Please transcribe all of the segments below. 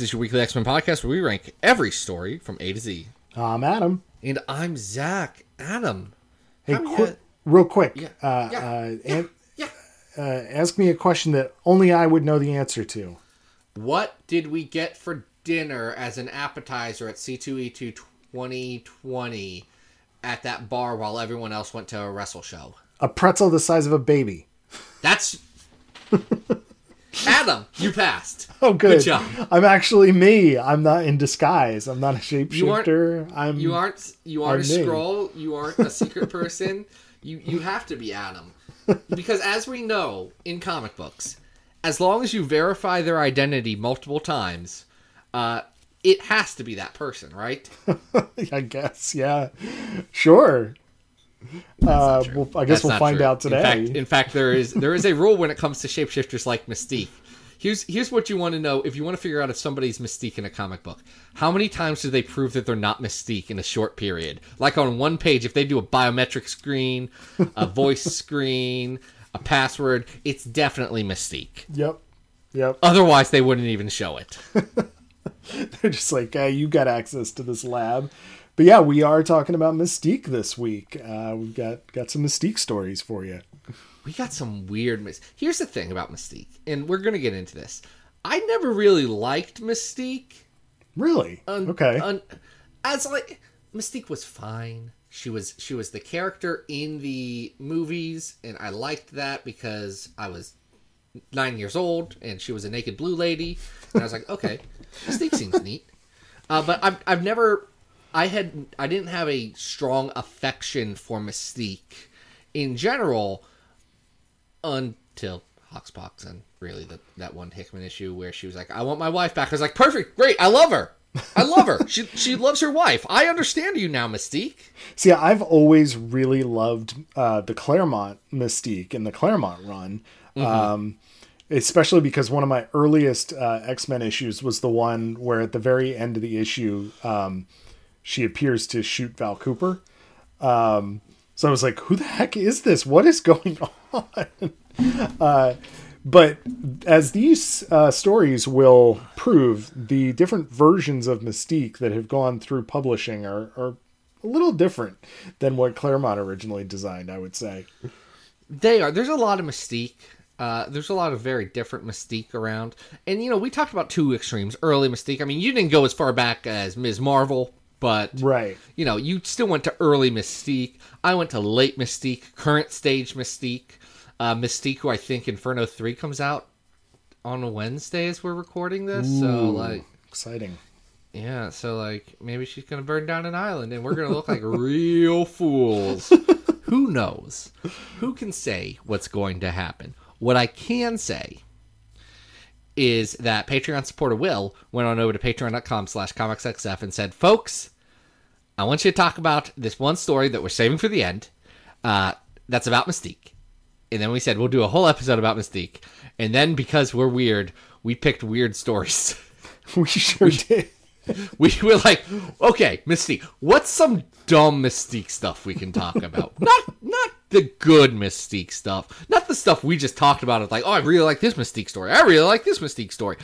is your weekly X Men podcast where we rank every story from A to Z. I'm Adam. And I'm Zach. Adam. Hey, qu- real quick, Yeah, uh, yeah, uh, Yeah. uh, ask me a question that only I would know the answer to. What did we get for dinner as an appetizer at C2E2 2020 at that bar while everyone else went to a wrestle show? A pretzel the size of a baby. That's. Adam, you passed. Oh, good. Good job. I'm actually me. I'm not in disguise. I'm not a You shapeshifter. I'm. You aren't you aren't a scroll. You aren't a secret person. You you have to be Adam, because as we know in comic books, as long as you verify their identity multiple times, uh, it has to be that person, right? I guess. Yeah. Sure. Uh, well, I guess That's we'll find true. out today. In fact, in fact, there is there is a rule when it comes to shapeshifters like Mystique. Here's here's what you want to know if you want to figure out if somebody's Mystique in a comic book. How many times do they prove that they're not Mystique in a short period? Like on one page, if they do a biometric screen, a voice screen, a password, it's definitely Mystique. yep. Yep. Otherwise, they wouldn't even show it. They're just like, hey, you got access to this lab. But yeah, we are talking about Mystique this week. Uh, we've got got some Mystique stories for you. we got some weird mis- here's the thing about mystique and we're gonna get into this i never really liked mystique Really? un- okay. un- as like mystique was fine she was she was the character in the movies and i liked that because i was nine years old and she was a naked blue lady and i was like okay mystique seems neat uh, but I've, I've never i had i didn't have a strong affection for mystique in general until Hoxpox and really the, that one Hickman issue where she was like, "I want my wife back." I was like, "Perfect, great, I love her, I love her. she she loves her wife. I understand you now, Mystique." See, I've always really loved uh, the Claremont Mystique and the Claremont run, um, especially because one of my earliest uh, X Men issues was the one where at the very end of the issue, um, she appears to shoot Val Cooper. Um, so I was like, "Who the heck is this? What is going on?" uh, but as these uh, stories will prove, the different versions of Mystique that have gone through publishing are, are a little different than what Claremont originally designed, I would say. They are. There's a lot of Mystique. Uh, there's a lot of very different Mystique around, and you know we talked about two extremes. Early Mystique. I mean, you didn't go as far back as Ms. Marvel, but Right. you know, you still went to early Mystique. I went to late Mystique, current stage Mystique. Uh, Mystique, who I think Inferno 3 comes out on a Wednesday as we're recording this. So, like, Exciting. yeah, so, like, maybe she's going to burn down an island and we're going to look like real fools. Who knows? Who can say what's going to happen? What I can say is that Patreon supporter Will went on over to patreon.com slash comicsxf and said, folks, I want you to talk about this one story that we're saving for the end. Uh, that's about Mystique. And then we said we'll do a whole episode about Mystique. And then because we're weird, we picked weird stories. We sure did. we were like, okay, Mystique, what's some dumb Mystique stuff we can talk about? not not the good Mystique stuff. Not the stuff we just talked about. It's like, oh, I really like this Mystique story. I really like this Mystique story.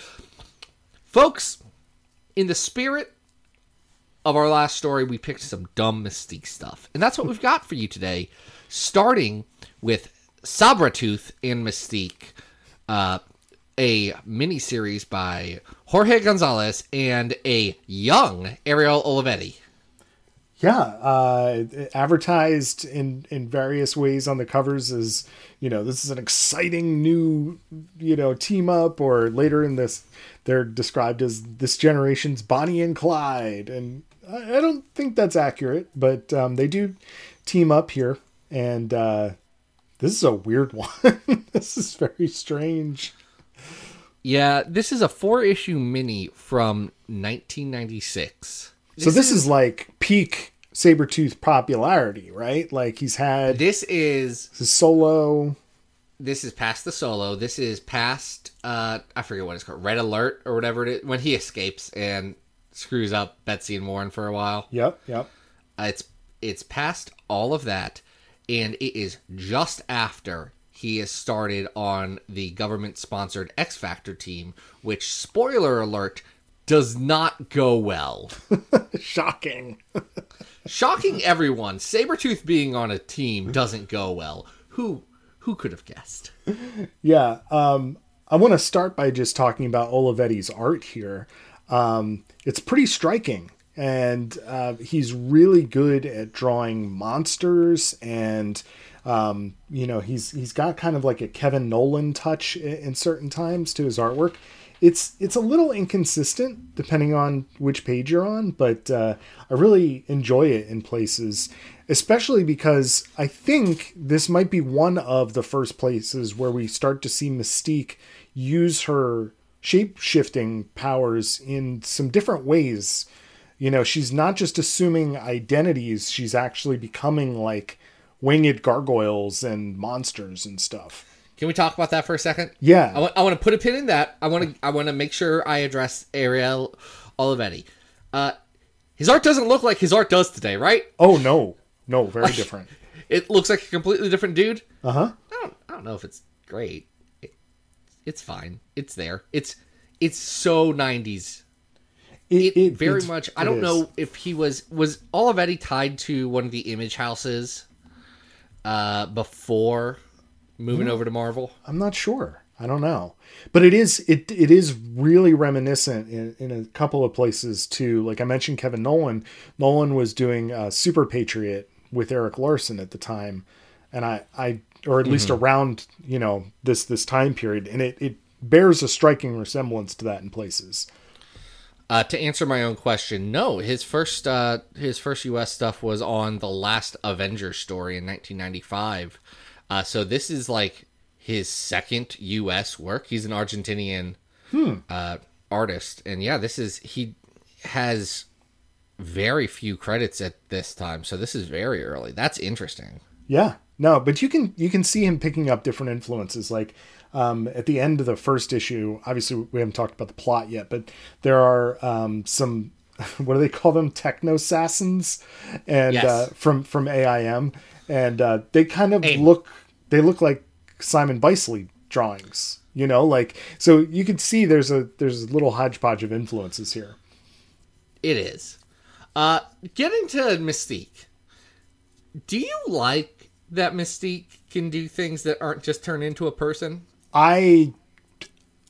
Folks, in the spirit of our last story, we picked some dumb Mystique stuff. And that's what we've got for you today, starting with Sabretooth and Mystique, uh, a mini series by Jorge Gonzalez and a young Ariel Olivetti. Yeah, uh, advertised in in various ways on the covers as you know this is an exciting new you know team up, or later in this they're described as this generation's Bonnie and Clyde, and I, I don't think that's accurate, but um, they do team up here, and uh, this is a weird one. this is very strange. Yeah, this is a four issue mini from 1996. So this is like peak Sabretooth popularity, right? Like he's had this is his solo. this is past the solo. This is past uh I forget what it's called, Red Alert or whatever it is when he escapes and screws up Betsy and Warren for a while. Yep, yep. Uh, it's it's past all of that, and it is just after he has started on the government sponsored X Factor team, which spoiler alert does not go well. Shocking. Shocking everyone, Sabretooth being on a team doesn't go well. Who who could have guessed? Yeah. Um, I want to start by just talking about Olivetti's art here. Um, it's pretty striking, and uh, he's really good at drawing monsters, and um, you know he's he's got kind of like a Kevin Nowlan touch in, in certain times to his artwork. It's it's a little inconsistent depending on which page you're on, but uh, I really enjoy it in places, especially because I think this might be one of the first places where we start to see Mystique use her shape shifting powers in some different ways. You know, she's not just assuming identities, she's actually becoming like winged gargoyles and monsters and stuff. Can we talk about that for a second? Yeah. I want, I want to put a pin in that. I want to I want to make sure I address Ariel Olivetti. Uh, his art doesn't look like his art does today, right? Oh no. No, very different. It looks like a completely different dude. Uh-huh. I don't, I don't know if it's great. It, it's fine. It's there. It's it's so 90s. It, very much. I don't know if he was was Olivetti tied to one of the image houses uh before moving over to Marvel. I'm not sure. I don't know. But it is it it is really reminiscent in, in a couple of places too. Like I mentioned Kevin Nowlan. Nowlan was doing uh, Super Patriot with Erik Larsen at the time. And I, I or at least around, you know, this this time period. And it, it bears a striking resemblance to that in places. Uh, to answer my own question, no. His first uh, his first U.S. stuff was on the last Avengers story in 1995. Uh, so this is like his second U.S. work. He's an Argentinian uh, artist, and yeah, this is he has very few credits at this time. So this is very early. That's interesting. Yeah. No, but you can you can see him picking up different influences. Like um, at the end of the first issue, obviously we haven't talked about the plot yet, but there are um, some what do they call them techno assassins and Yes. uh, from from AIM, and uh, they kind of AIM. look they look like Simon Bisley drawings. You know, like so you can see there's a there's a little hodgepodge of influences here. It is. Uh, getting to Mystique. Do you like that Mystique can do things that aren't just turn into a person? I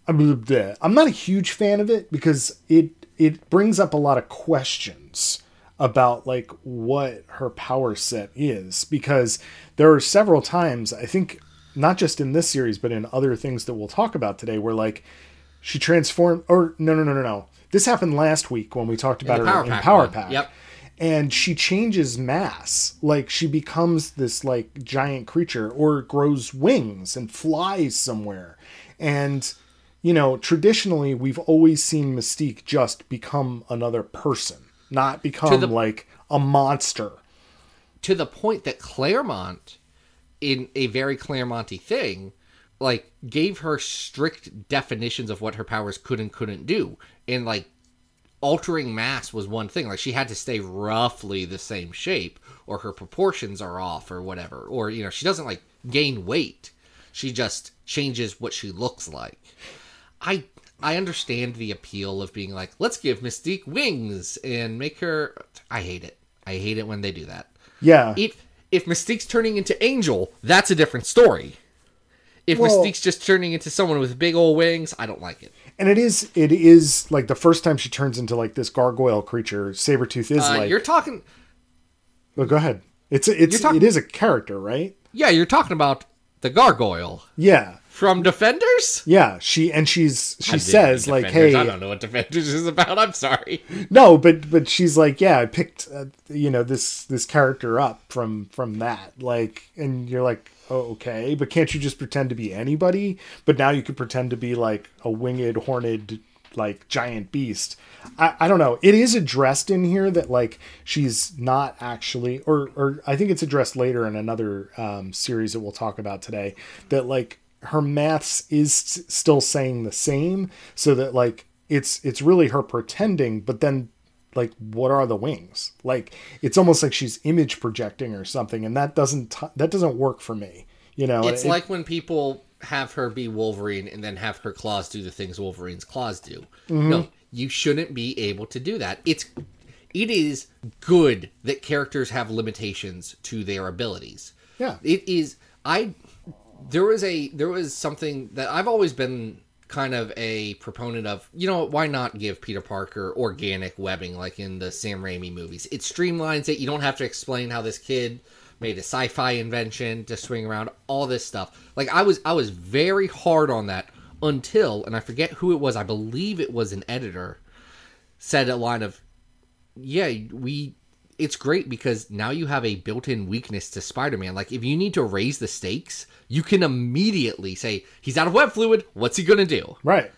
I'm I'm not a huge fan of it because it it brings up a lot of questions about like what her power set is because there are several times I think not just in this series but in other things that we'll talk about today where like she transformed or no no no no no. This happened last week when we talked about the her Power in Pack Power one. Pack. Yep. and she changes mass. Like she becomes this like giant creature or grows wings and flies somewhere. And you know traditionally we've always seen mystique just become another person not become the- like a monster to the point that Claremont, in a very Claremonty thing, like gave her strict definitions of what her powers could and couldn't do, and like altering mass was one thing. Like she had to stay roughly the same shape, or her proportions are off, or whatever. Or you know, she doesn't like gain weight. She just changes what she looks like. I I understand the appeal of being like, let's give Mystique wings and make her. I hate it. I hate it when they do that yeah if if Mystique's turning into Angel, that's a different story. If Well- Mystique's just turning into someone with big old wings, I don't like it. and it is it is like the first time she turns into like this gargoyle creature sabretooth is Uh, like you're talking, well, go ahead it's a, it's talking- it is a character right yeah, you're talking about the gargoyle yeah from Defenders. yeah she and she's she I says like hey I don't know what Defenders is about. I'm sorry. No, but but she's like, yeah, I picked uh, you know this this character up from from that, like, and you're like, oh, okay, but can't you just pretend to be anybody? But now you could pretend to be like a winged, horned like giant beast. I, I don't know. It is addressed in here that like she's not actually, or or I think it's addressed later in another um, series that we'll talk about today. That like her maths is s- still saying the same, so that like it's it's really her pretending, but then like what are the wings like it's almost like she's image projecting or something and that doesn't t- that doesn't work for me you know It's It- like when people have her be Wolverine and then have her claws do the things Wolverine's claws do. Mm-hmm. No, you shouldn't be able to do that. It's it is good that characters have limitations to their abilities. Yeah. It is I there was a there was something that I've always been kind of a proponent of, you know, why not give Peter Parker organic webbing like in the Sam Raimi movies? It streamlines it. You don't have to explain how this kid made a sci-fi invention to swing around all this stuff. Like I was I was very hard on that until and I forget who it was. I believe it was an editor said a line of yeah, we it's great because now you have a built-in weakness to Spider-Man. Like if you need to raise the stakes, you can immediately say he's out of web fluid. What's he going to do? right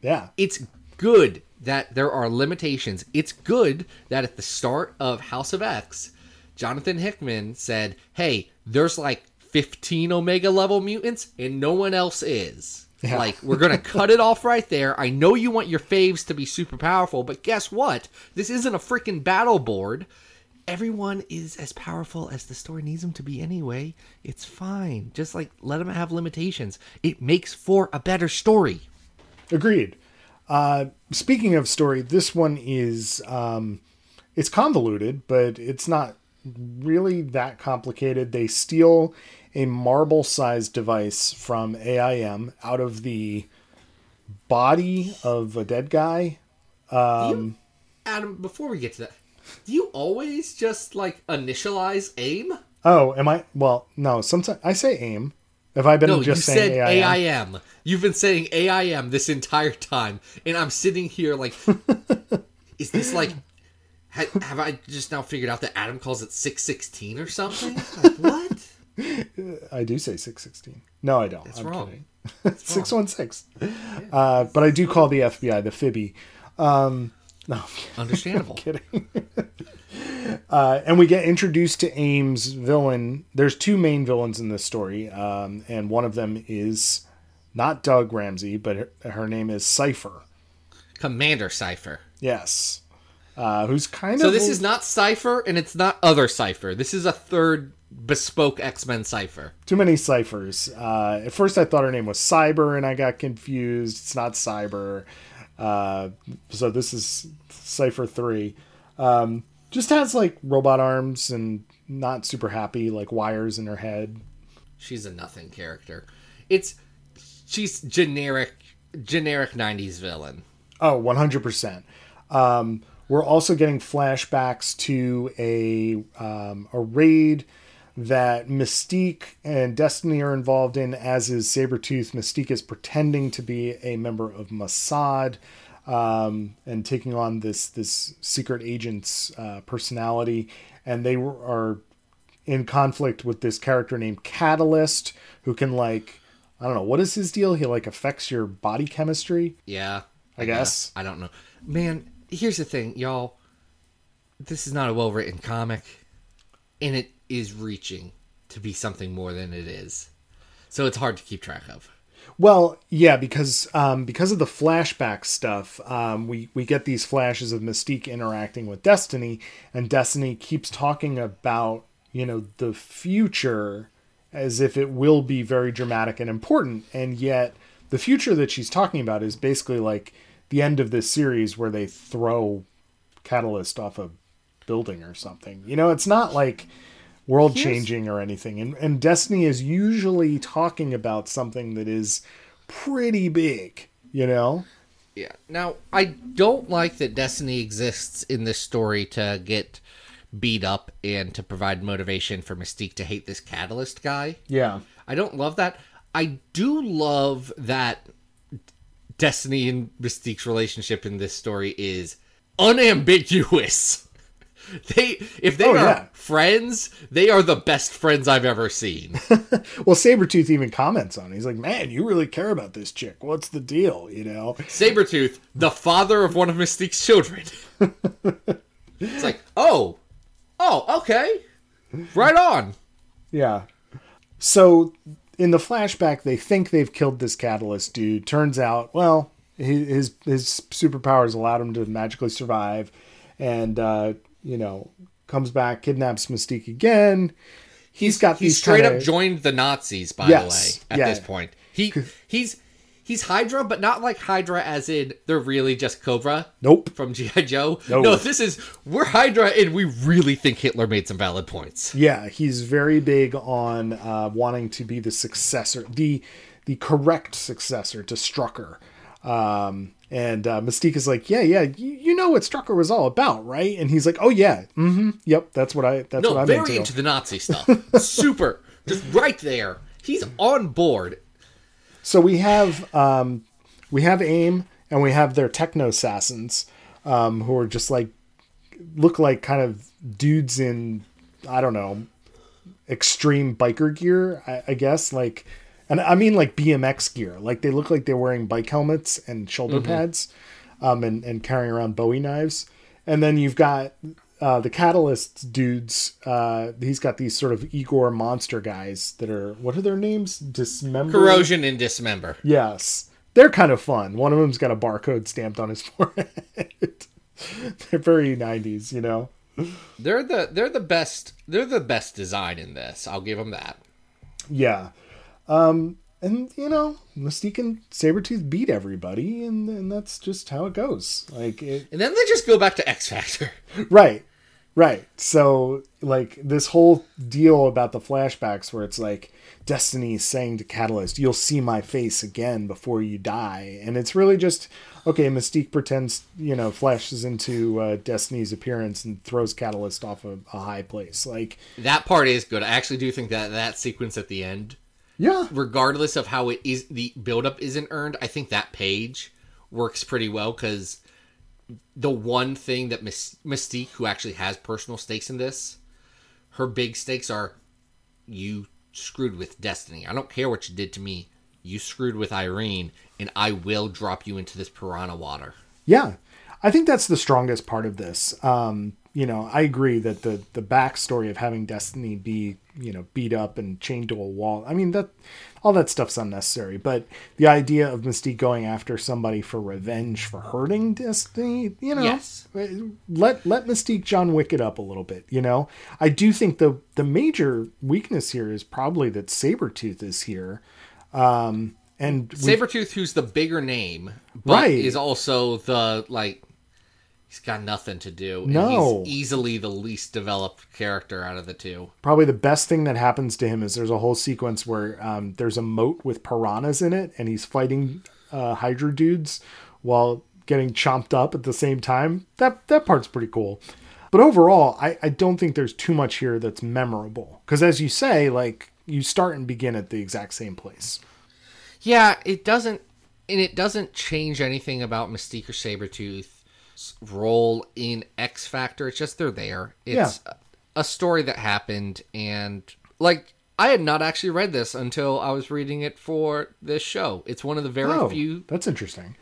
yeah It's good that there are limitations. It's good that at the start of House of X, Jonathan Hickman said, "Hey, there's like 15 Omega level mutants and no one else is." Yeah. Like we're gonna cut it off right there. I know you want your faves to be super powerful, but guess what? This isn't a freaking battle board. Everyone is as powerful as the story needs them to be anyway. It's fine. Just like let them have limitations. It makes for a better story. agreed uh speaking of story this one is um it's convoluted but it's not really that complicated they steal a marble sized device from aim out of the body of a dead guy Um, Adam, before we get to that, do you always just like initialize AIM? oh am i well no sometimes i say aim have i been No, just you saying said AIM? AIM. You've been saying AIM this entire time, and I'm sitting here like, is this like? ha- Have I just now figured out that Adam calls it six sixteen or something? Like, what? I do say 616. No, I don't. It's I'm wrong. kidding. 616. Uh, but I do call the FBI the Fibby. Um, no, Understandable. kidding. uh, and we get introduced to AIM's villain. There's two main villains in this story, um, and one of them is not Doug Ramsey, but her, her name is Cipher. Commander Cipher. Yes. Uh, who's kind So of So this is not Cipher, and it's not other Cipher. This is a third bespoke X Men Cipher. too many ciphers. Uh, at first, I thought her name was Cyber, and I got confused. It's not Cyber. Uh, so this is Cipher Three. Um, just has like robot arms and not super happy, like wires in her head. She's a nothing character. It's she's generic generic 90s villain. Oh, 100%. Um, we're also getting flashbacks to a um, a raid that Mystique and Destiny are involved in, as is Sabretooth. Mystique is pretending to be a member of Mossad um, and taking on this this secret agent's uh, personality, and they were- are in conflict with this character named Catalyst, who can like I don't know what is his deal. He like affects your body chemistry. Yeah. I, guess. I don't know. Man, here's the thing, y'all. This is not a well written comic, and it is reaching to be something more than it is. So it's hard to keep track of. Well, yeah, because um, because of the flashback stuff, um, we we get these flashes of Mystique interacting with Destiny, and Destiny keeps talking about you know the future as if it will be very dramatic and important, and yet the future that she's talking about is basically like the end of this series where they throw Catalyst off a building or something. You know, it's not like world changing or anything. And and Destiny is usually talking about something that is pretty big, you know? Yeah. Now, I don't like that Destiny exists in this story to get beat up and to provide motivation for Mystique to hate this Catalyst guy. Yeah. I don't love that. I do love that Destiny and Mystique's relationship in this story is unambiguous. They if they Oh, are yeah. friends, they are the best friends I've ever seen. Well, Sabretooth even comments on it. He's like, man, you really care about this chick. What's the deal? You know? Sabretooth, the father of one of Mystique's children. it's like, oh, oh, okay, right on. Yeah. So in the flashback, they think they've killed this catalyst dude. Turns out, well, his his, his superpowers allowed him to magically survive, and uh, you know comes back, kidnaps Mystique again. He's got He's these straight kinda- up joined the Nazis, by Yes, the way. At yeah. this point, he he's he's Hydra, but not like Hydra as in they're really just Cobra. Nope. From GI Joe. No. No, this is we're Hydra, and we really think Hitler made some valid points. Yeah, he's very big on uh, wanting to be the successor, the the correct successor to Strucker. Um, and uh, Mystique is like, yeah, yeah, you, you know what Strucker was all about, right? And he's like, oh yeah, mm-hmm, yep, that's what I that's No, what I'm very into. into the Nazi stuff. Super, just right there. He's on board. So we have um, we have AIM and we have their techno assassins, um, who are just like look like kind of dudes in I don't know extreme biker gear, I, I guess. Like, and I mean like BMX gear. Like they look like they're wearing bike helmets and shoulder pads, um, and and carrying around Bowie knives. And then you've got uh, the Catalyst dudes. Uh, he's got these sort of Igor monster guys that are what are their names? Dismember. Corrosion and dismember. Yes. They're kind of fun. One of them's got a barcode stamped on his forehead. They're very 90s, you know? They're the they're the best. They're the best design in this. I'll give them that. Yeah. Um, and, you know, Mystique and Sabretooth beat everybody, and, and that's just how it goes. Like, it, And then they just go back to X Factor. right. Right. So, like, this whole deal about the flashbacks where it's like Destiny is saying to Catalyst, You'll see my face again before you die. And it's really just, okay, Mystique pretends, you know, flashes into uh, Destiny's appearance and throws Catalyst off a, a high place. Like, That part is good. I actually do think that that sequence at the end, yeah. regardless of how it is, the buildup isn't earned. I think that page works pretty well because the one thing that Mys- Mystique, who actually has personal stakes in this, her big stakes are you screwed with Destiny. I don't care what you did to me. You screwed with Irene, and I will drop you into this piranha water. Yeah, I think that's the strongest part of this. Um, you know, I agree that the the backstory of having Destiny be you know beat up and chained to a wall. I mean that all that stuff's unnecessary. But the idea of Mystique going after somebody for revenge for hurting Destiny, you know, Yes. let let Mystique John Wick it up a little bit. You know, I do think the the major weakness here is probably that Sabretooth is here. Um, and Sabretooth, who's the bigger name, but Right. is also the like he's got nothing to do. and No. he's easily the least developed character out of the two. probably the best thing that happens to him is there's a whole sequence where um, there's a moat with piranhas in it and he's fighting uh, hydra dudes while getting chomped up at the same time that that part's pretty cool but overall i, I don't think there's too much here that's memorable because as you say like you start and begin at the exact same place Yeah, it doesn't, and it doesn't change anything about Mystique or Sabretooth's role in X Factor. It's just they're there. It's a story that happened, and like I had not actually read this until I was reading it for this show. It's one of the very oh few. that's interesting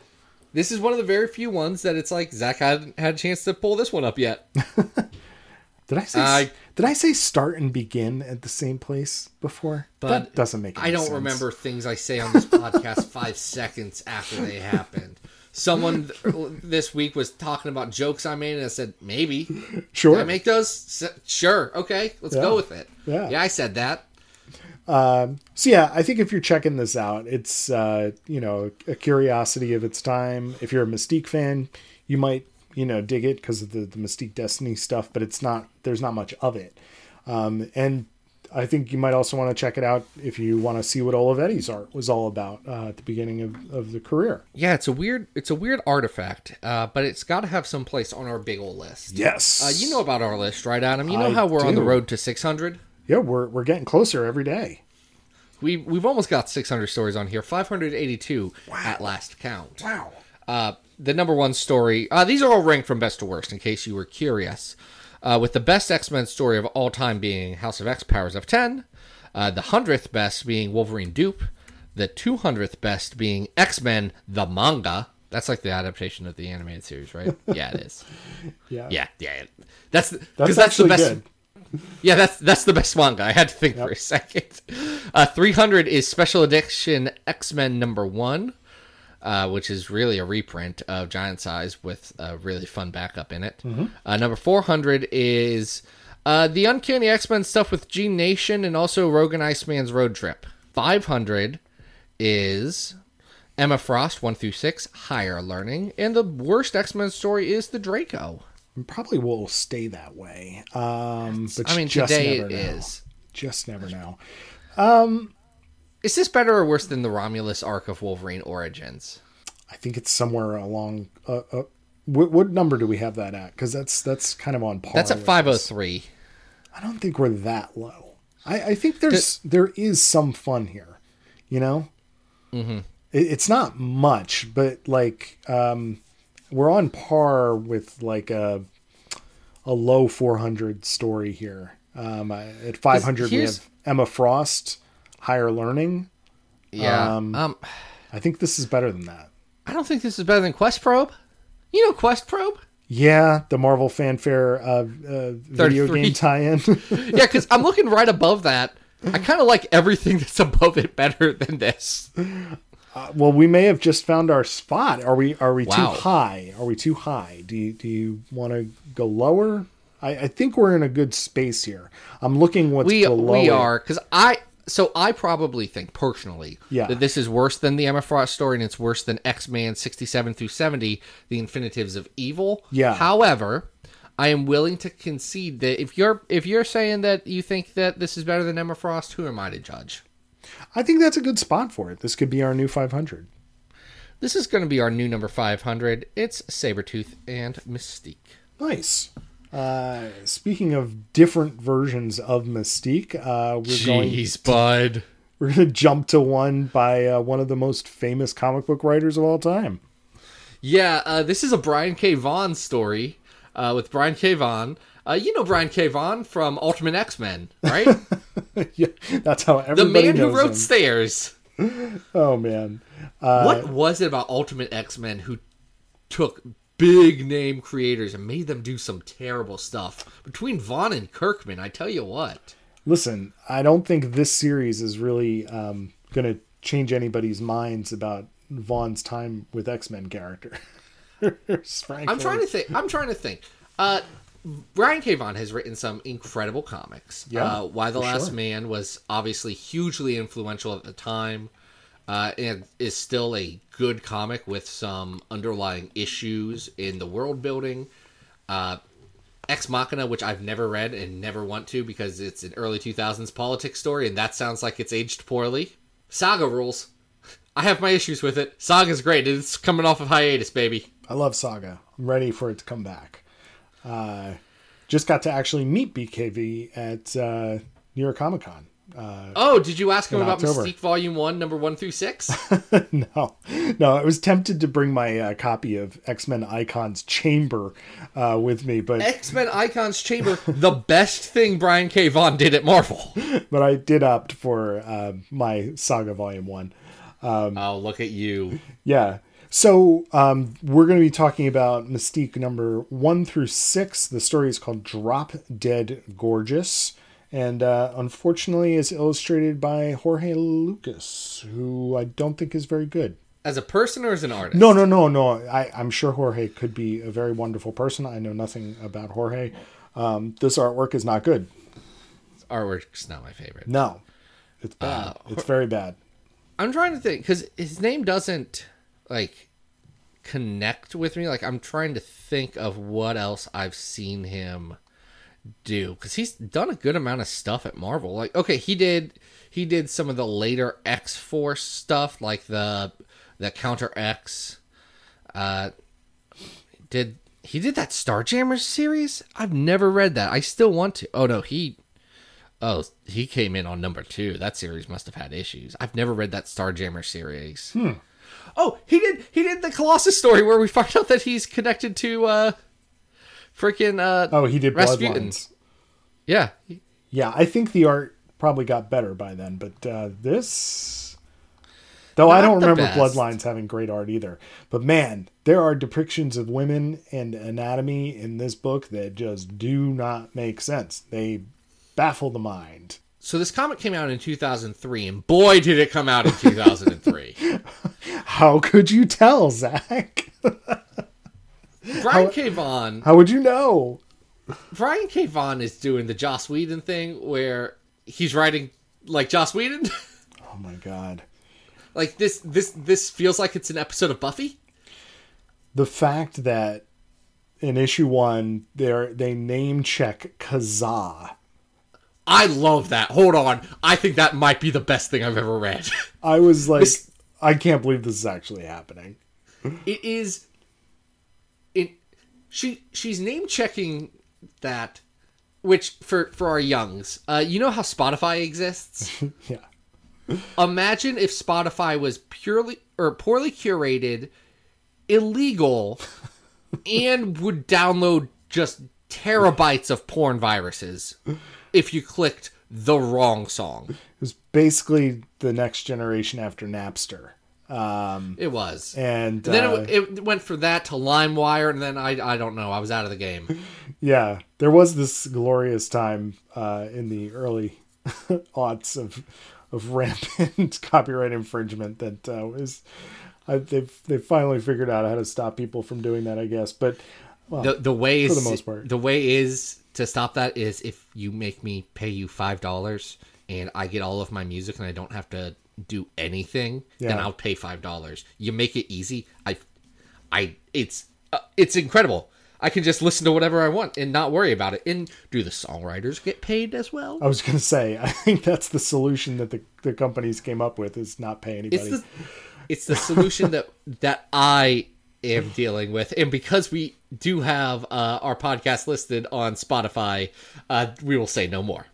This is one of the very few ones that it's like Zach hadn't had a chance to pull this one up yet. did i say I- did i say start and begin at the same place before But that doesn't make any I don't sense. remember things I say on this podcast five seconds after they happened. Someone this week was talking about jokes I made, and I said, maybe. sure Did I make those? S- Sure. Okay. Let's Yeah. go with it. Yeah. Yeah, I said that. So yeah, I think if you're checking this out, it's uh, you know a curiosity of its time. If you're a Mystique fan, you might you know dig it because of the, the Mystique Destiny stuff, but it's not there's not much of it. Um, and I think you might also want to check it out if you want to see what Olivetti's art was all about uh, at the beginning of, of the career. Yeah, it's a weird, it's a weird artifact, uh, but it's got to have some place on our big old list. Yes, Uh, you know about our list, right, Adam? You know I how we're on the road to 600. yeah, we're we're getting closer every day. We we've almost got 600 stories on here. 582 at last count. Wow. Uh, the number one story. Uh, these are all ranked from best to worst, in case you were curious. Uh, with the best X Men story of all time being House of X Powers of 10, uh, the 100th best being Wolverine Dupe, the 200th best being X Men the manga. That's like the adaptation of the animated series, right? Yeah, it is. Yeah. Yeah, yeah. That's That's because that's, the best. good. Yeah, that's that's the best manga. I had to think for a second. Uh, 300 is special edition X Men number one, uh, which is really a reprint of Giant Size with a really fun backup in it. Uh, number 400 is uh, the Uncanny X Men stuff with Gene Nation and also Rogue Iceman's Road Trip. 500 is Emma Frost 1 through 6, Higher Learning. And the worst X Men story is the Draco. Probably will stay that way. Um, but I mean, just today never it know. is. Just never know. Is this better or worse than the Romulus arc of Wolverine Origins? I think it's somewhere along. Uh, uh, what, what number do we have that at? Because that's that's kind of on par. That's at five oh three. I don't think we're that low. I, I think there's there is some fun here. You know, mm-hmm. it, it's not much, but like um, we're on par with like a a low 400 story here. Um, at 500 we have Emma Frost, Higher Learning. Yeah. Um, Um, I think this is better than that. I don't think this is better than Quest Probe. You know Quest Probe? Yeah, the Marvel fanfare uh, uh, video game tie-in. yeah, because I'm looking right above that. I kind of like everything that's above it better than this. well, we may have just found our spot. Are we? Are we Wow. too high? Are we too high? Do you do you want to go lower? I, I think we're in a good space here. I'm looking what's We below. we are because I so I probably think personally Yeah. that this is worse than the Emma Frost story and it's worse than X Man 67 through 70, the Infinitives of Evil. Yeah. However, I am willing to concede that if you're if you're saying that you think that this is better than Emma Frost, who am I to judge? I think that's a good spot for it. This could be our new 500. This is going to be our new number 500. It's Sabretooth and Mystique. Nice. Uh, speaking of different versions of Mystique, uh, we're going bud. we're going to jump to one by uh, one of the most famous comic book writers of all time. Yeah, uh, this is a Brian K. Vaughan story uh, with Brian K. Vaughan. Uh, you know Brian K. Vaughan from Ultimate X Men, right? yeah, that's how everybody the man who wrote him. Stairs. Oh man, what was it about Ultimate X Men who took big name creators and made them do some terrible stuff? Between Vaughan and Kirkman, I tell you what. listen, I don't think this series is really um, going to change anybody's minds about Vaughan's time with X Men character. I'm trying to think. I'm trying to think. Uh, Brian K. Vaughan has written some incredible comics. Yeah, uh, Y the Last sure. Man was obviously hugely influential at the time, uh, and is still a good comic with some underlying issues in the world building. Uh, Ex Machina, which I've never read and never want to because it's an early 2000s politics story, and that sounds like it's aged poorly. Saga rules. I have my issues with it. Saga's great. It's coming off of hiatus, baby. I love Saga. I'm ready for it to come back. Uh, just got to actually meet BKV at uh, New York Comic Con. Uh, Oh, did you ask him about October. Mystique Volume 1, number 1 through 6? no, no, I was tempted to bring my uh, copy of X Men Icons Chamber uh, with me, but X Men Icons Chamber, the best thing Brian K. Vaughan did at Marvel. but I did opt for uh, my Saga Volume One. oh, look at you. Yeah. So um, we're going to be talking about Mystique number one through six. The story is called Drop Dead Gorgeous, and uh, unfortunately is illustrated by Jorge Lucas, who I don't think is very good. As a person or as an artist? No, no, no, no. I, I'm sure Jorge could be a very wonderful person. I know nothing about Jorge. Um, this artwork is not good. Artwork's not my favorite. No, it's bad. it's very bad. I'm trying to think, because his name doesn't, like, connect with me. Like, I'm trying to think of what else I've seen him do because he's done a good amount of stuff at Marvel. Like, okay, he did he did some of the later X Force stuff, like the the Counter X. Uh, did he did that Starjammers series? I've never read that. I still want to. Oh no, he. Oh, he came in on number two. That series must have had issues. I've never read that Starjammer series. Oh, he did. He did the Colossus story where we find out that he's connected to uh, freaking uh Oh, he did Rasputin. Bloodlines. yeah. Yeah, I think the art probably got better by then, but uh, this. Though I don't remember best. Bloodlines having great art either. But man, there are depictions of women and anatomy in this book that just do not make sense. They baffle the mind. So this comic came out in 2003 and boy did it come out in 2003. How could you tell, Zach? Brian K. Vaughan How would you know? Brian K. Vaughan is doing the Joss Whedon thing where he's writing like Joss Whedon. Oh my god. like this this this feels like it's an episode of Buffy. The fact that in issue one, they they name check Kazaa. I love that. Hold on. I think that might be the best thing I've ever read. I was like, This- I can't believe this is actually happening. it is she she's name checking that which for for our youngs uh you know how spotify exists Yeah. imagine if spotify was purely or poorly curated illegal and would download just terabytes of porn viruses if you clicked the wrong song It was basically the next generation after Napster. Um, it was and then uh, it, it went from that to LimeWire, and then I I don't know. I was out of the game. yeah, there was this glorious time uh, in the early aughts of of rampant copyright infringement that uh, was. I, they've they finally figured out how to stop people from doing that, I guess. But well, the the way for is the most part. the way is to stop that is if you make me pay you five dollars and I get all of my music and I don't have to do anything, then I'll pay five dollars. You make it easy. I, I it's uh, it's incredible. I can just listen to whatever I want and not worry about it. And do the songwriters get paid as well? I was going to say, I think that's the solution that the, the companies came up with is not pay anybody. It's the it's the solution that that I am dealing with, and because we do have uh, our podcast listed on Spotify, uh, we will say no more.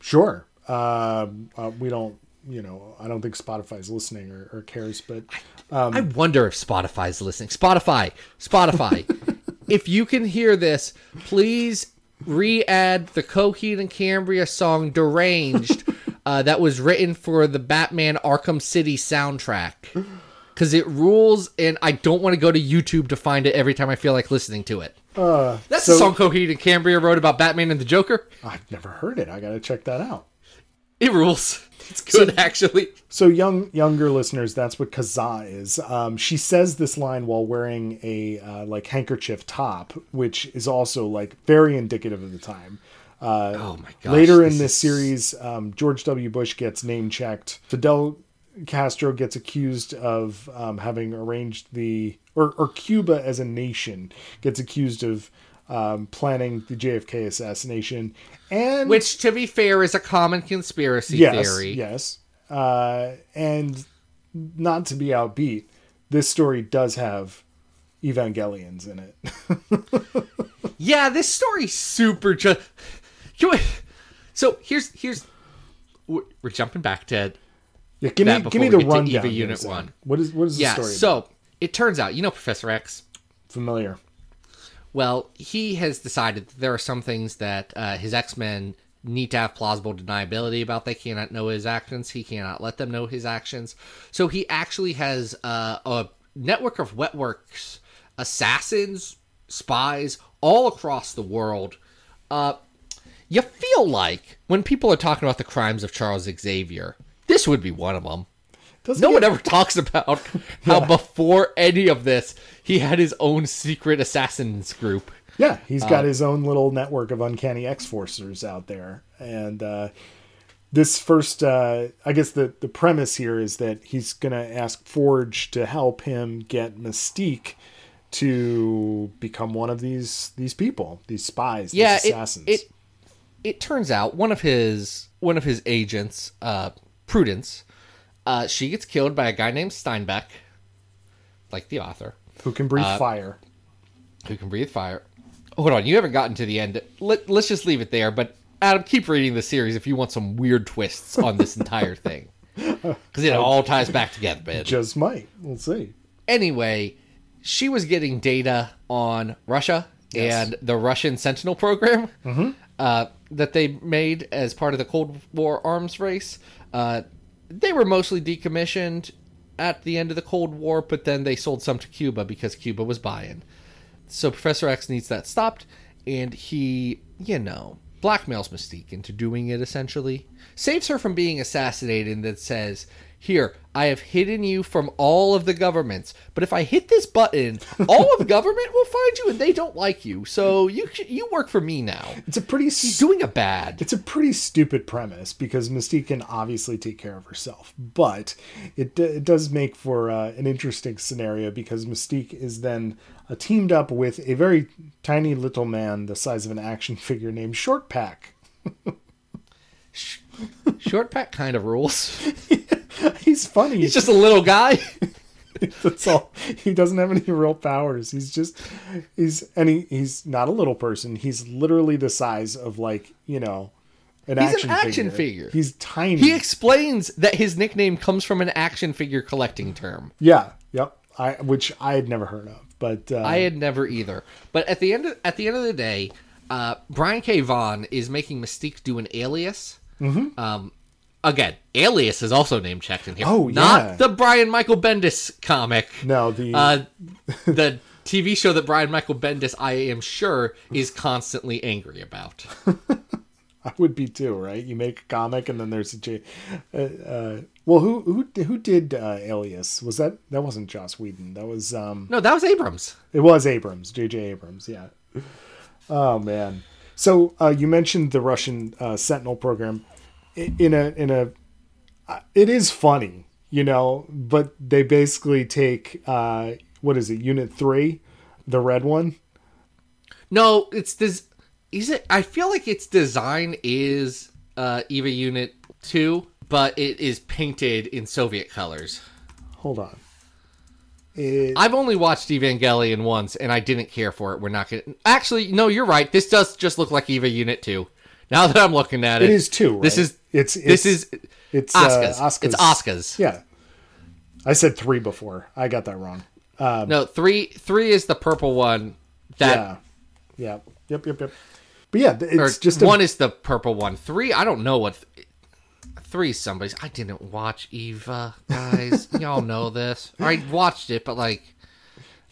Sure. Um, uh, we don't, you know, I don't think Spotify's listening or, or cares, but Um, I wonder if Spotify's listening. Spotify, Spotify, if you can hear this, please re-add the Coheed and Cambria song "Deranged" uh, that was written for the Batman Arkham City soundtrack. Because it rules, and I don't want to go to YouTube to find it every time I feel like listening to it. uh, That's so- the song Coheed and Cambria wrote about Batman and the Joker. I've never heard it. I got to check that out. It rules. It's good, actually. So young younger listeners, that's what Kazaa is. Um, she says this line while wearing a uh, like handkerchief top, which is also like very indicative of the time. Uh, Oh my gosh. Later in this this is- series, um, George W. Bush gets name checked. Fidel Castro gets accused of um, having arranged the, or, or Cuba as a nation gets accused of um, planning the JFK assassination. And Which, to be fair, is a common conspiracy yes, theory. yes, uh, and not to be outbeat, this story does have Evangelions in it. Yeah, this story's super just. So here's here's we're jumping back to yeah, give me give me the we get to rundown. Eva Unit one. What is what is the yeah. story? So about? it turns out you know Professor X. familiar. Well, he has decided that there are some things that uh, his X Men need to have plausible deniability about. They cannot know his actions. He cannot let them know his actions. So he actually has uh, a network of wetworks, assassins, spies all across the world. Uh, you feel like when people are talking about the crimes of Charles Xavier, this would be one of them. Doesn't No he one ever talks about how before any of this, he had his own secret assassins group. Yeah, he's got his own little network of uncanny X Forcers out there, and uh, this first, uh, I guess the the premise here is that he's gonna ask Forge to help him get Mystique to become one of these these people, these spies, Yeah, these it, assassins. it it turns out one of his one of his agents, uh, Prudence, uh, she gets killed by a guy named Steinbeck, like the author, who can breathe uh, fire. who can breathe fire. Hold on, you haven't gotten to the end. Let, let's just leave it there. But Adam, keep reading the series if you want some weird twists on this entire thing, because it all ties back together, man. Just might. We'll see. anyway, she was getting data on Russia Yes. and the Russian Sentinel program uh, that they made as part of the Cold War arms race. Uh, they were mostly decommissioned at the end of the Cold War, but then they sold some to Cuba because Cuba was buying. So Professor X needs that stopped, and he, you know, blackmails Mystique into doing it essentially. Saves her from being assassinated and then says, Here, I have hidden you from all of the governments, but if I hit this button, all of government will find you and they don't like you. So you you work for me now. It's a pretty He's s- doing a bad. it's a pretty stupid premise because Mystique can obviously take care of herself, but it, d- it does make for uh, an interesting scenario because Mystique is then uh, teamed up with a very tiny little man the size of an action figure named Shortpack. Shortpack kind of rules. He's funny. He's just a little guy. That's all. He doesn't have any real powers. He's just he's and he, he's not a little person. He's literally the size of like you know an He's an action action figure. He's tiny. He explains that his nickname comes from an action figure collecting term. yeah. Yep. I which I had never heard of, but uh, I had never either. But at the end of, at the end of the day, uh, Brian K. Vaughan is making Mystique do an alias. Mm-hmm. Um, again, alias is also name checked in here. Oh, not the Brian Michael Bendis comic. no the Uh, the TV show that Brian Michael Bendis, I am sure, is constantly angry about. I would be too, right? You make a comic and then there's a J. Uh, uh, well, who who who did uh, Alias? Was that that wasn't Joss Whedon? That was um No, that was Abrams. It was Abrams, J.J. Abrams, yeah. Oh man. So uh, you mentioned the Russian uh, Sentinel program. In a in a, uh, it is funny, you know, but they basically take uh, what is it, Unit Three, the red one. No, it's this. Is it? I feel like its design is uh, Eva Unit Two, but it is painted in Soviet colors. Hold on. It, I've only watched Evangelion once, and I didn't care for it. We're not gonna. Actually, no, you're right. This does just look like Eva Unit Two. Now that I'm looking at it, it is two. Right? This is it's, this it's is it's Asuka's. Uh, Asuka's. It's Asuka's. Yeah, I said three before. I got that wrong. No, three. Three is the purple one. That yeah, yeah, yep, yep, yep. But yeah, it's just a, one is the purple one. Three, I don't know what. Three, somebody's. I didn't watch Eva, guys. Y'all know this. I watched it, but like,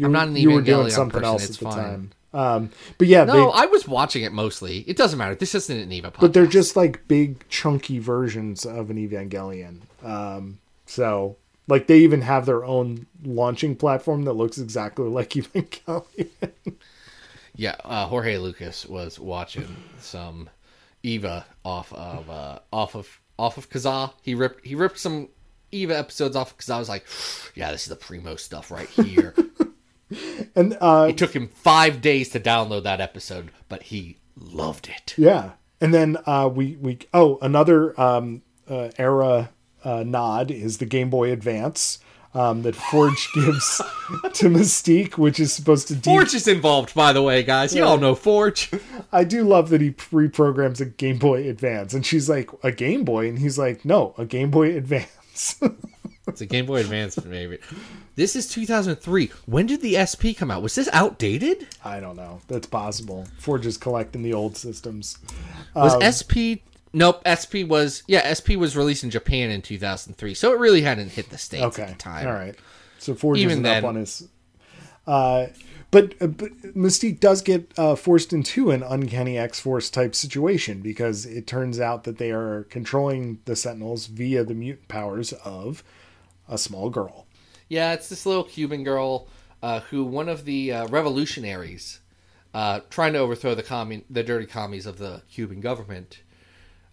I'm not an you were doing Evangelion something person, else it's at the fine. time. Um, but yeah, no, they, I was watching it mostly. It doesn't matter. This isn't an Eva podcast. but they're just like big chunky versions of an Evangelion. Um, so like they even have their own launching platform that looks exactly like Evangelion. Yeah, uh, Jorge Lucas was watching some Eva off of uh, off of off of Kazaa. He ripped he ripped some Eva episodes off because I was like, yeah, this is the primo stuff right here. And uh, it took him five days to download that episode, but he loved it. Yeah, and then uh, we we oh another um, uh, era uh, nod is the Game Boy Advance um, that Forge gives to Mystique, which is supposed to. De- Forge is involved, by the way, guys. You all know Forge. I do love that he reprograms a Game Boy Advance, and she's like a Game Boy, and he's like, no, a Game Boy Advance. It's a Game Boy Advance, maybe. This is 2003. When did the SP come out? Was this outdated? I don't know. That's possible. Forge is collecting the old systems. Was Um, SP? Nope. SP was yeah. SP was released in Japan in 2003, so it really hadn't hit the states Okay. at the time. All right. So Forge Even isn't then- up on his. Uh, but, uh, but Mystique does get uh, forced into an uncanny X Force type situation because it turns out that they are controlling the Sentinels via the mutant powers of a small girl. Yeah, it's this little Cuban girl uh, who one of the uh, revolutionaries uh, trying to overthrow the commun- the dirty commies of the Cuban government.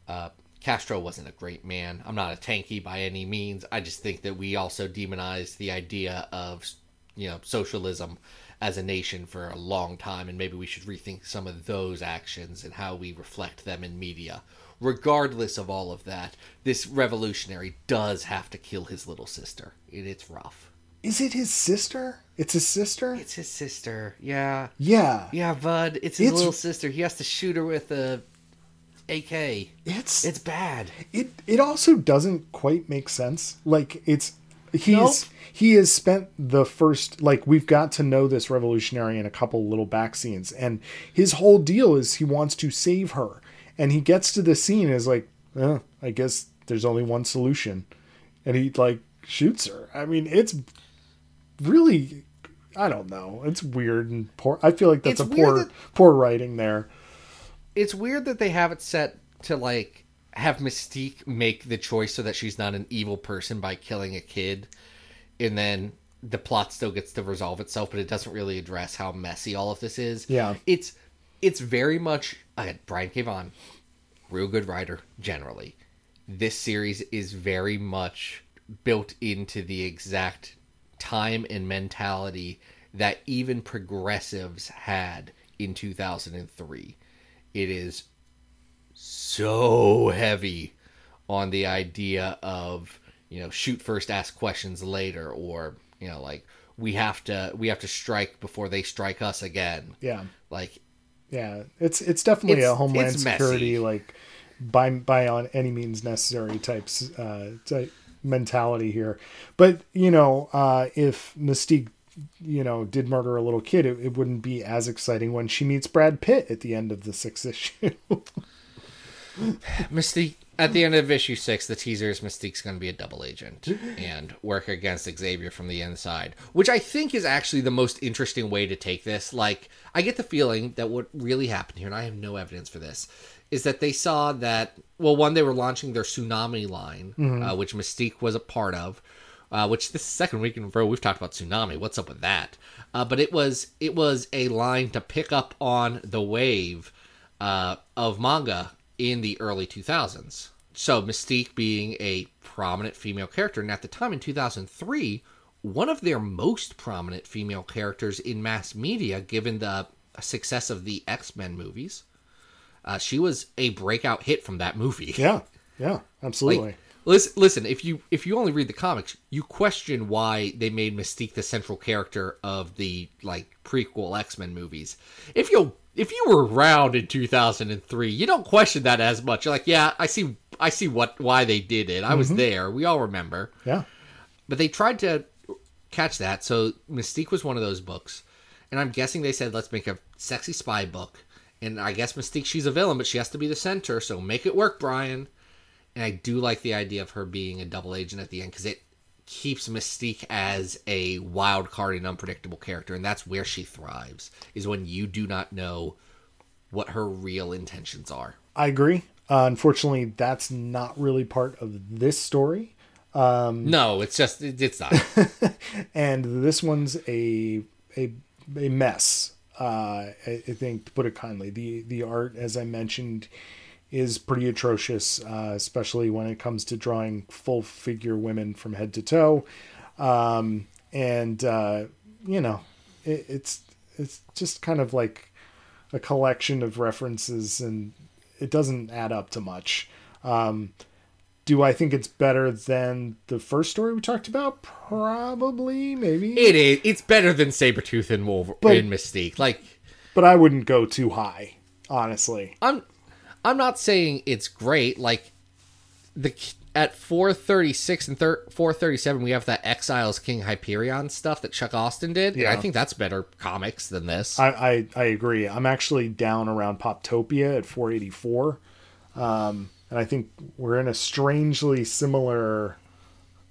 Uh, Castro wasn't a great man. I'm not a tanky by any means. I just think that we also demonized the idea of you know socialism as a nation for a long time, and maybe we should rethink some of those actions and how we reflect them in media. Regardless of all of that, this revolutionary does have to kill his little sister. It, it's rough. Is it his sister? It's his sister? It's his sister. Yeah. yeah. Yeah, Bud. It's his It's- little sister. He has to shoot her with a AK. It's It's bad. it it also doesn't quite make sense like it's he's Nope. he has spent the first like we've got to know this revolutionary in a couple little back scenes and his whole deal is he wants to save her and he gets to the scene and is like eh, i guess there's only one solution. And he like shoots her. I mean it's really i don't know. It's weird and poor. I feel like that's It's a poor that- poor writing there. It's weird that they have it set to like have Mystique make the choice so that she's not an evil person by killing a kid, and then the plot still gets to resolve itself, but it doesn't really address how messy all of this is. Yeah. it's it's very much uh, Brian K. Vaughan, real good writer generally. This series is very much built into the exact time and mentality that even progressives had in 2003. It is so heavy on the idea of, you know, shoot first, ask questions later or, you know, like we have to we have to strike before they strike us again. yeah Like Yeah, it's it's definitely It's- a homeland it's messy. security like by by on any means necessary types uh, type mentality here. But you know, uh, if Mystique, you know, did murder a little kid, it, it wouldn't be as exciting when she meets Brad Pitt at the end of the sixth issue. Mystique at the end of issue six, the teaser is Mystique's going to be a double agent and work against Xavier from the inside, which I think is actually the most interesting way to take this. Like, I get the feeling that what really happened here, and I have no evidence for this, is that they saw that well, one they were launching their tsunami line, uh, which Mystique was a part of. Uh, which this second week in a row we've talked about tsunami. What's up with that? Uh, but it was it was a line to pick up on the wave uh, of manga in the early 2000s. So Mystique being a prominent female character, and at the time in 2003, one of their most prominent female characters in mass media, given the success of the X Men movies. Uh, she was a breakout hit from that movie. yeah, yeah, absolutely. Like, listen, listen. If you if you only read the comics, you question why they made Mystique the central character of the like prequel X Men movies. If you if you were around in two thousand and three, you don't question that as much. You're like, yeah, I see, I see what why they did it. I was mm-hmm. there. We all remember. yeah, But they tried to catch that. So Mystique was one of those books. And I'm guessing they said, let's make a sexy spy book. And I guess Mystique, she's a villain, but she has to be the center. So make it work, Brian. And I do like the idea of her being a double agent at the end because it keeps Mystique as a wild card and unpredictable character. And that's where she thrives, is when you do not know what her real intentions are. I agree. Uh, unfortunately, that's not really part of this story. Um, no, it's just, it, it's not. and this one's a a a mess. Uh, I, I think to put it kindly, the the art, as I mentioned, is pretty atrocious, uh, especially when it comes to drawing full figure women from head to toe. Um, and uh, you know, it, it's it's just kind of like a collection of references, and it doesn't add up to much. Um, do I think it's better than the first story we talked about? Probably, maybe. it is. It's better than Sabretooth and Wolverine Mystique. Like, but I wouldn't go too high, honestly. I'm I'm not saying it's great. Like the at 436 and thir- 437 we have that Exiles King Hyperion stuff that Chuck Austen did. yeah I think that's better comics than this. I, I, I agree. I'm actually down around Poptopia at 484. Um, and I think we're in a strangely similar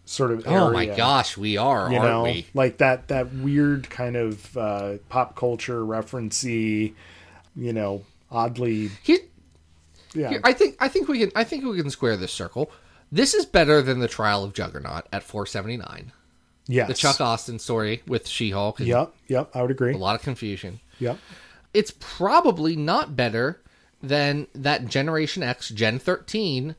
sort of area. oh my gosh, we are, You aren't know, we? like that that weird kind of uh, pop culture referency you know, oddly, Here, yeah, here, I think I think we can I think we can square this circle. This is better than the Trial of Juggernaut at 479. yes, The Chuck Austen story with She-Hulk. Yep, yep, I would agree. A lot of confusion. Yep. it's probably not better than that Generation X Gen 13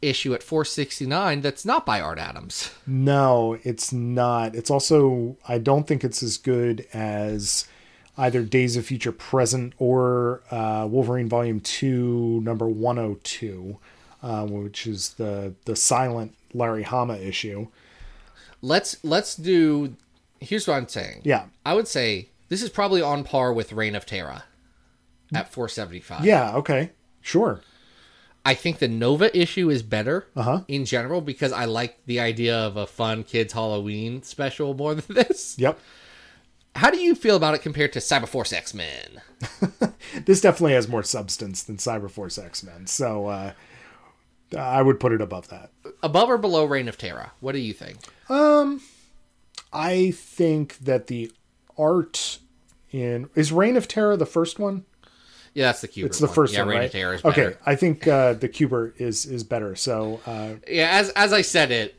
issue at 469 that's not by Art Adams. No, it's not. It's also I don't think it's as good as either Days of Future Present or uh, Wolverine Volume Two, Number One Hundred Two, uh, which is the the silent Larry Hama issue. Let's let's do here's what I'm saying. Yeah, I would say this is probably on par with Reign of Terra at 475. yeah, okay, sure. I think the Nova issue is better Uh-huh. in general because I like the idea of a fun kids Halloween special more than this. Yep. How do you feel about it compared to Cyberforce X Men? This definitely has more substance than Cyberforce X Men, so uh, I would put it above that. Above or below Reign of Terror? What do you think? Um, I think that the art in is Reign of Terror the first one. Yeah, that's the Cuber. It's the one. first yeah, one, Reign right? of Terror is better. okay, I think uh, the Cuber is is better. So uh, Yeah, as as I said it,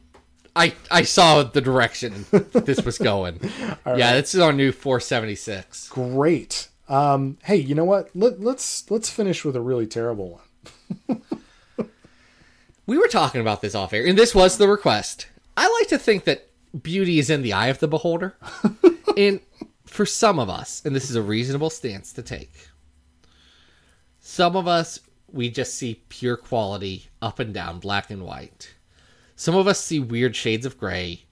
I I saw the direction this was going. yeah, this is our new 476. great. Um, hey, you know what? Let, let's let's finish with a really terrible one. We were talking about this off air, and this was the request. I like to think that beauty is in the eye of the beholder. and for some of us, and this is a reasonable stance to take, some of us, we just see pure quality up and down, black and white. Some of us see weird shades of gray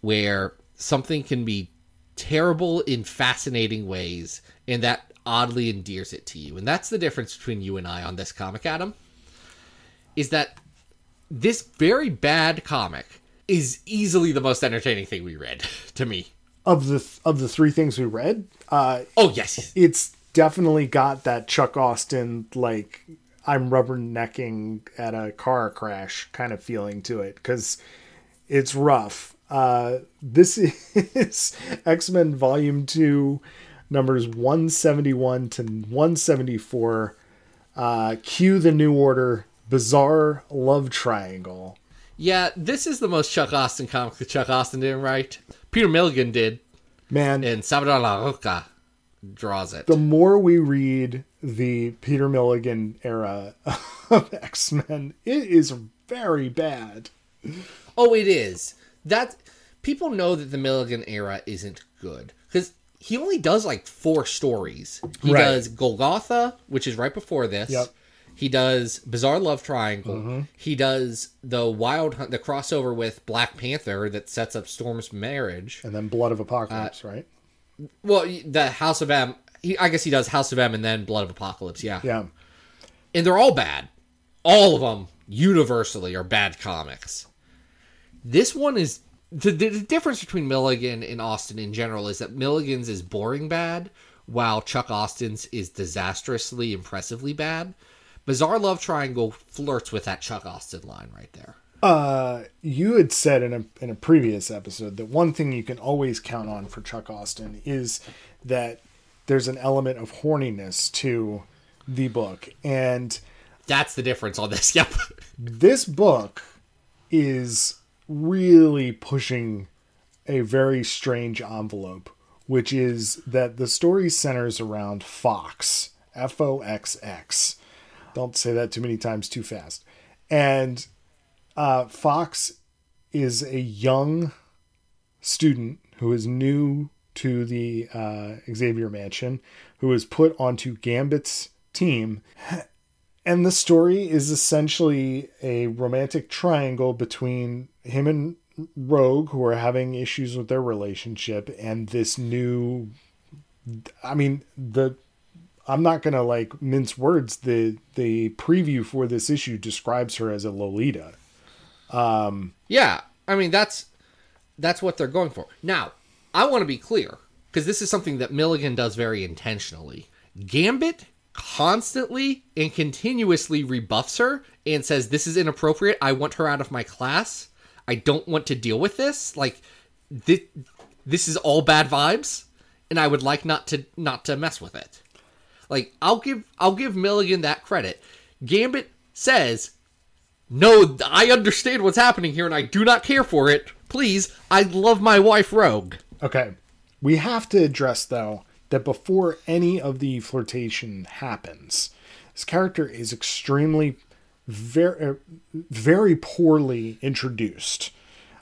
where something can be terrible in fascinating ways, and that oddly endears it to you. And that's the difference between you and I on this comic, Adam is that this very bad comic is easily the most entertaining thing we read to me. Of the of the three things we read, uh, Oh yes, it's definitely got that Chuck Austen like I'm rubbernecking at a car crash kind of feeling to it because it's rough. Uh, this is X Men Volume Two, numbers 171 to 174. Uh, cue the New Order, Bizarre Love Triangle. yeah. This is the most Chuck Austen comic that Chuck Austen didn't write. Peter Milligan did, Man, and Salvador Larroca draws it. the more we read the Peter Milligan era of X Men, it is very bad. Oh, it is. That people know that the Milligan era isn't good because he only does like four stories. He Right. does Golgotha, which is right before this. Yep. He does Bizarre Love Triangle. Mm-hmm. He does the Wild Hunt, the crossover with Black Panther that sets up Storm's marriage. And then Blood of Apocalypse, uh, right? Well, the House of M. He, I guess he does House of M and then Blood of Apocalypse. Yeah. Yeah. and they're all bad. All of them universally are bad comics. This one is the, the, the difference between Milligan and Austen in general is that Milligan's is boring bad, while Chuck Austen's is disastrously impressively bad. Bizarre Love Triangle flirts with that Chuck Austen line right there. Uh, you had said in a in a previous episode that one thing you can always count on for Chuck Austen is that there's an element of horniness to the book, and That's the difference on this. Yep. this book is really pushing a very strange envelope, which is that the story centers around Foxx, F O X X. Don't say that too many times too fast. And uh, Foxx is a young student who is new to the uh, Xavier Mansion, who is put onto Gambit's team and the story is essentially a romantic triangle between him and Rogue, who are having issues with their relationship, and this new. I mean, the. I'm not gonna like mince words. The the preview for this issue describes her as a Lolita. Um, Yeah, I mean that's that's what they're going for. Now, I want to be clear because this is something that Milligan does very intentionally. Gambit constantly and continuously rebuffs her and says this is inappropriate. I want her out of my class. I don't want to deal with this. Like this, this is all bad vibes and I would like not to not to mess with it. Like I'll give I'll give Milligan that credit. Gambit says no, I understand what's happening here and I do not care for it. Please, I love my wife Rogue. Okay. We have to address, though, that before any of the flirtation happens, this character is extremely, very, very poorly introduced.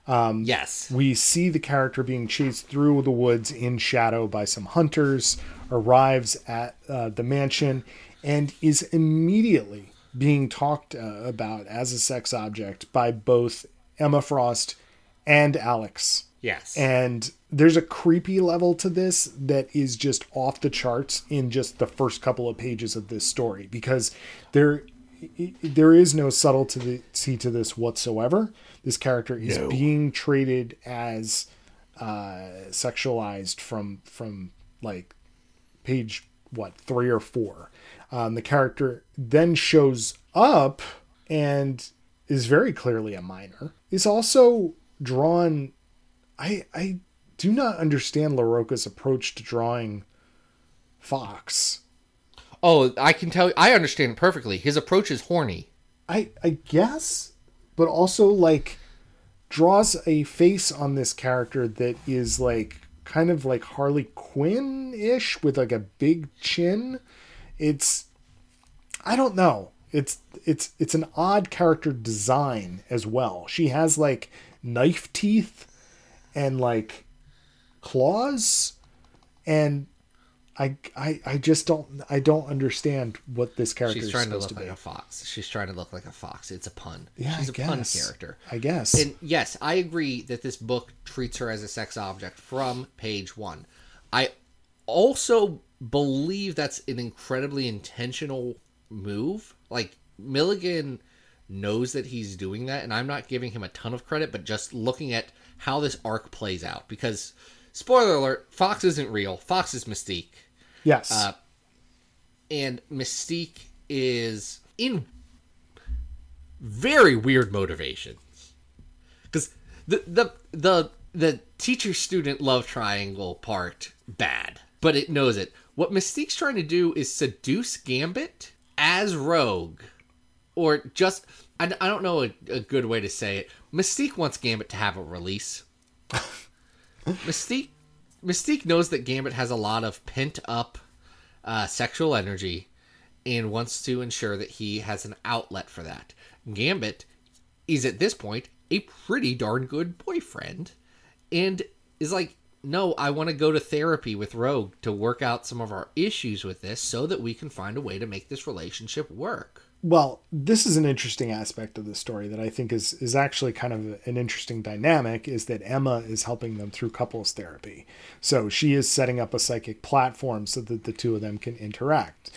Um, yes. We see the character being chased through the woods in shadow by some hunters, arrives at uh, the mansion, and is immediately being talked uh, about as a sex object by both Emma Frost and Alex. Yes. And there's a creepy level to this that is just off the charts in just the first couple of pages of this story because there there is no subtlety to this whatsoever. This character is No. being treated as uh, sexualized from from like page what three or four. Um, the character then shows up and is very clearly a minor. Is also drawn. I I do not understand Larroca's approach to drawing Foxx. Oh, I can tell. I understand perfectly. His approach is horny. I I guess, but also like draws a face on this character that is like kind of like Harley Quinn ish with like a big chin. It's I don't know. It's it's it's an odd character design as well. She has like knife teeth and like claws and I, I I just don't I don't understand what this character She's is trying to look to, like a fox. She's trying to look like a fox. It's a pun. Yeah, She's I a pun character. I guess. And yes, I agree that this book treats her as a sex object from page one. I also believe that's an incredibly intentional move. Like Milligan knows that he's doing that, and I'm not giving him a ton of credit, but just looking at how this arc plays out. Because spoiler alert, Foxx isn't real. Foxx is Mystique yes. uh, and Mystique is in very weird motivations because the the the the teacher student love triangle part bad, but it knows it. What Mystique's trying to do is seduce Gambit as Rogue, or just I, I don't know a, a good way to say it. Mystique wants Gambit to have a release. Mystique Mystique knows that Gambit has a lot of pent up uh, sexual energy and wants to ensure that he has an outlet for that. Gambit is at this point a pretty darn good boyfriend and is like, no, I want to go to therapy with Rogue to work out some of our issues with this so that we can find a way to make this relationship work. Well, this is an interesting aspect of the story that I think is is actually kind of an interesting dynamic is that Emma is helping them through couples therapy. So she is setting up a psychic platform so that the two of them can interact.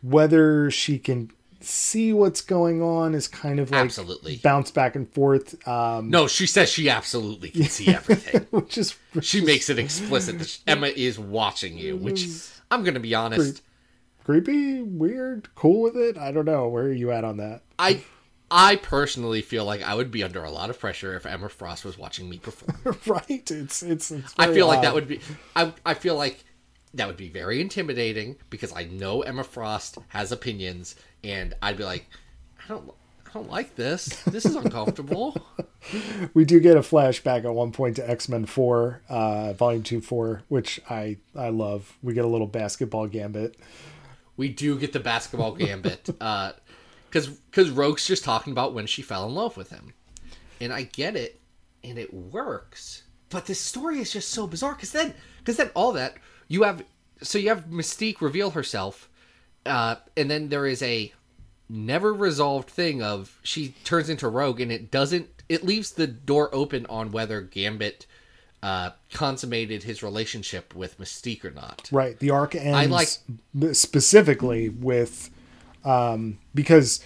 Whether she can see what's going on is kind of like Absolutely. bounce back and forth, um, No, she says she absolutely can see everything. which is she makes it explicit that Emma is watching you, which I'm going to be honest. Creepy, weird, cool with it. I don't know. Where are you at on that? I I personally feel like I would be under a lot of pressure if Emma Frost was watching me perform. right? It's it's. it's I feel like that would be I I feel like that would be very intimidating because I know Emma Frost has opinions and I'd be like I don't I don't like this. This is uncomfortable. we do get a flashback at one point to X Men Four, uh, Volume Two Four, which I I love. We get a little basketball gambit. We do get the basketball gambit uh cuz cuz Rogue's just talking about when she fell in love with him. And I get it and it works. But this story is just so bizarre cuz then cuz then all that you have so you have Mystique reveal herself uh and then there is a never resolved thing of she turns into Rogue and it doesn't it leaves the door open on whether Gambit uh consummated his relationship with Mystique or not. Right. The arc ends I like- specifically with um, because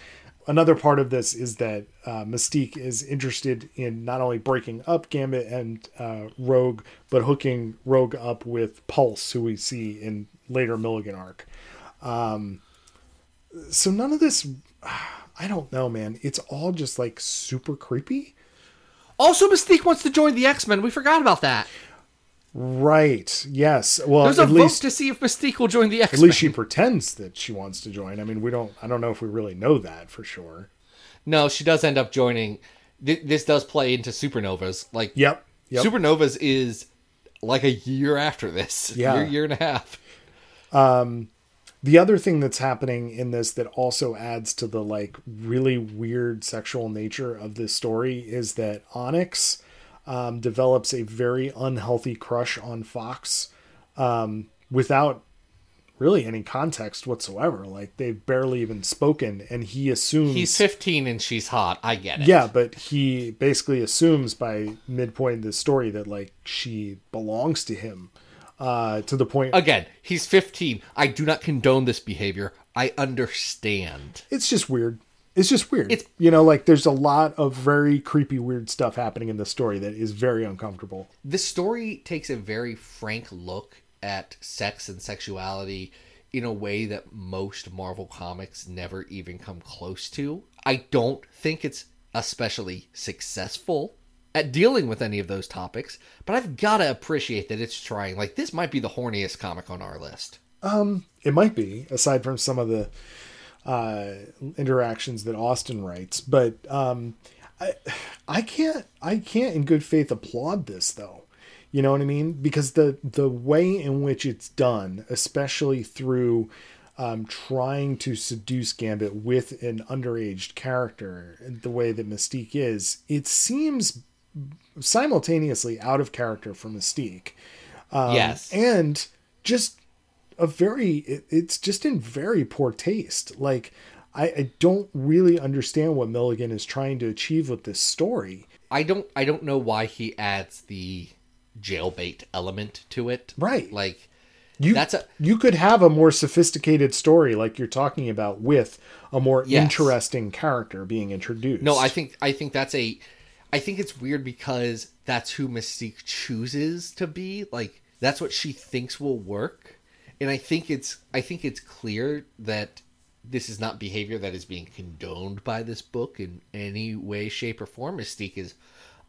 another part of this is that uh, Mystique is interested in not only breaking up Gambit and uh, Rogue, but hooking Rogue up with Pulse, who we see in later Milligan arc. Um, so none of this, I don't know, man. It's all just like super creepy. Also Mystique wants to join the X-Men. We forgot about that. Right. Yes. Well, There's a at vote least to see if Mystique will join the X-Men. At least she pretends that she wants to join. I mean, we don't. I don't know if we really know that for sure. No, she does end up joining. Th- This does play into Supernovas. Like Yep. Yep. Supernovas is like a year after this. Yeah. year, year and a half. Um, the other thing that's happening in this that also adds to the like really weird sexual nature of this story is that Onyxx um, develops a very unhealthy crush on Foxx um, without really any context whatsoever. Like they've barely even spoken, and he assumes He's 15 and she's hot. I get it. Yeah, but he basically assumes by midpoint in the story that like she belongs to him, uh, to the point. Again, he's 15. I do not condone this behavior. I understand. It's just weird. It's just weird. It's- you know, like there's a lot of very creepy, weird stuff happening in the story that is very uncomfortable. This story takes a very frank look at sex and sexuality in a way that most Marvel comics never even come close to. I don't think it's especially successful at dealing with any of those topics, but I've got to appreciate that it's trying. Like, this might be the horniest comic on our list. Um, It might be, aside from some of the uh, interactions that Austen writes, but um, I, I can't, I can't in good faith applaud this though. You know what I mean? Because the the way in which it's done, especially through um, trying to seduce Gambit with an underaged character, the way that Mystique is, it seems simultaneously out of character for Mystique um, yes. and just a very it, it's just in very poor taste like I, I don't really understand what milligan is trying to achieve with this story I don't I don't know why he adds the jailbait element to it. Right. Like you That's a- you could have a more sophisticated story like you're talking about with a more Yes. interesting character being introduced No, I think I think that's a I think it's weird because that's who Mystique chooses to be. Like that's what she thinks will work. And I think it's I think it's clear that this is not behavior that is being condoned by this book in any way, shape, or form. Mystique is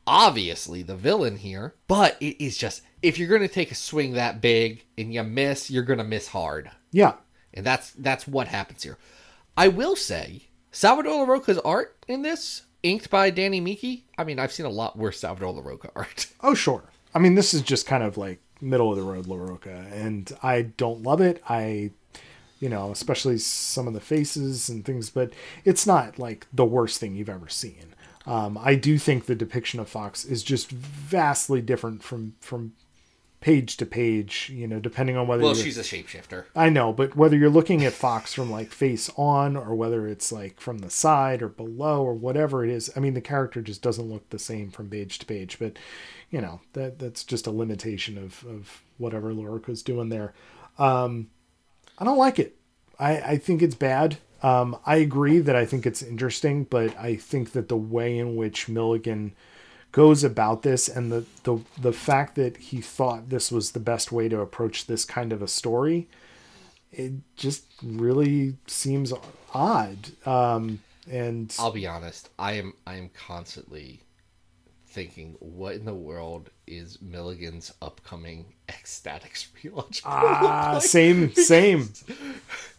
obviously the villain here, but it is just if you're gonna take a swing that big and you miss, you're gonna miss hard. yeah And that's that's what happens here. I will say, Salvador Larroca's art in this, inked by Danny Miki. I mean, I've seen a lot worse Salvador Larroca art. Oh, sure. I mean, this is just kind of like middle of the road Larroca, and I don't love it. I, you know, especially some of the faces and things, but it's not like the worst thing you've ever seen. Um, I do think the depiction of Foxx is just vastly different from from page to page. You know, depending on whether well, she's a shapeshifter. I know, but whether you're looking at Foxx from like face on or whether it's like from the side or below or whatever it is, I mean the character just doesn't look the same from page to page. But you know that that's just a limitation of of whatever Larroca's doing there. Um, I don't like it. I I think it's bad. Um, I agree that I think it's interesting, but I think that the way in which Milligan goes about this and the, the the fact that he thought this was the best way to approach this kind of a story it just really seems odd um and I'll be honest. I am I am constantly thinking, what in the world is Milligan's upcoming X-Statix relaunch? ah like? same same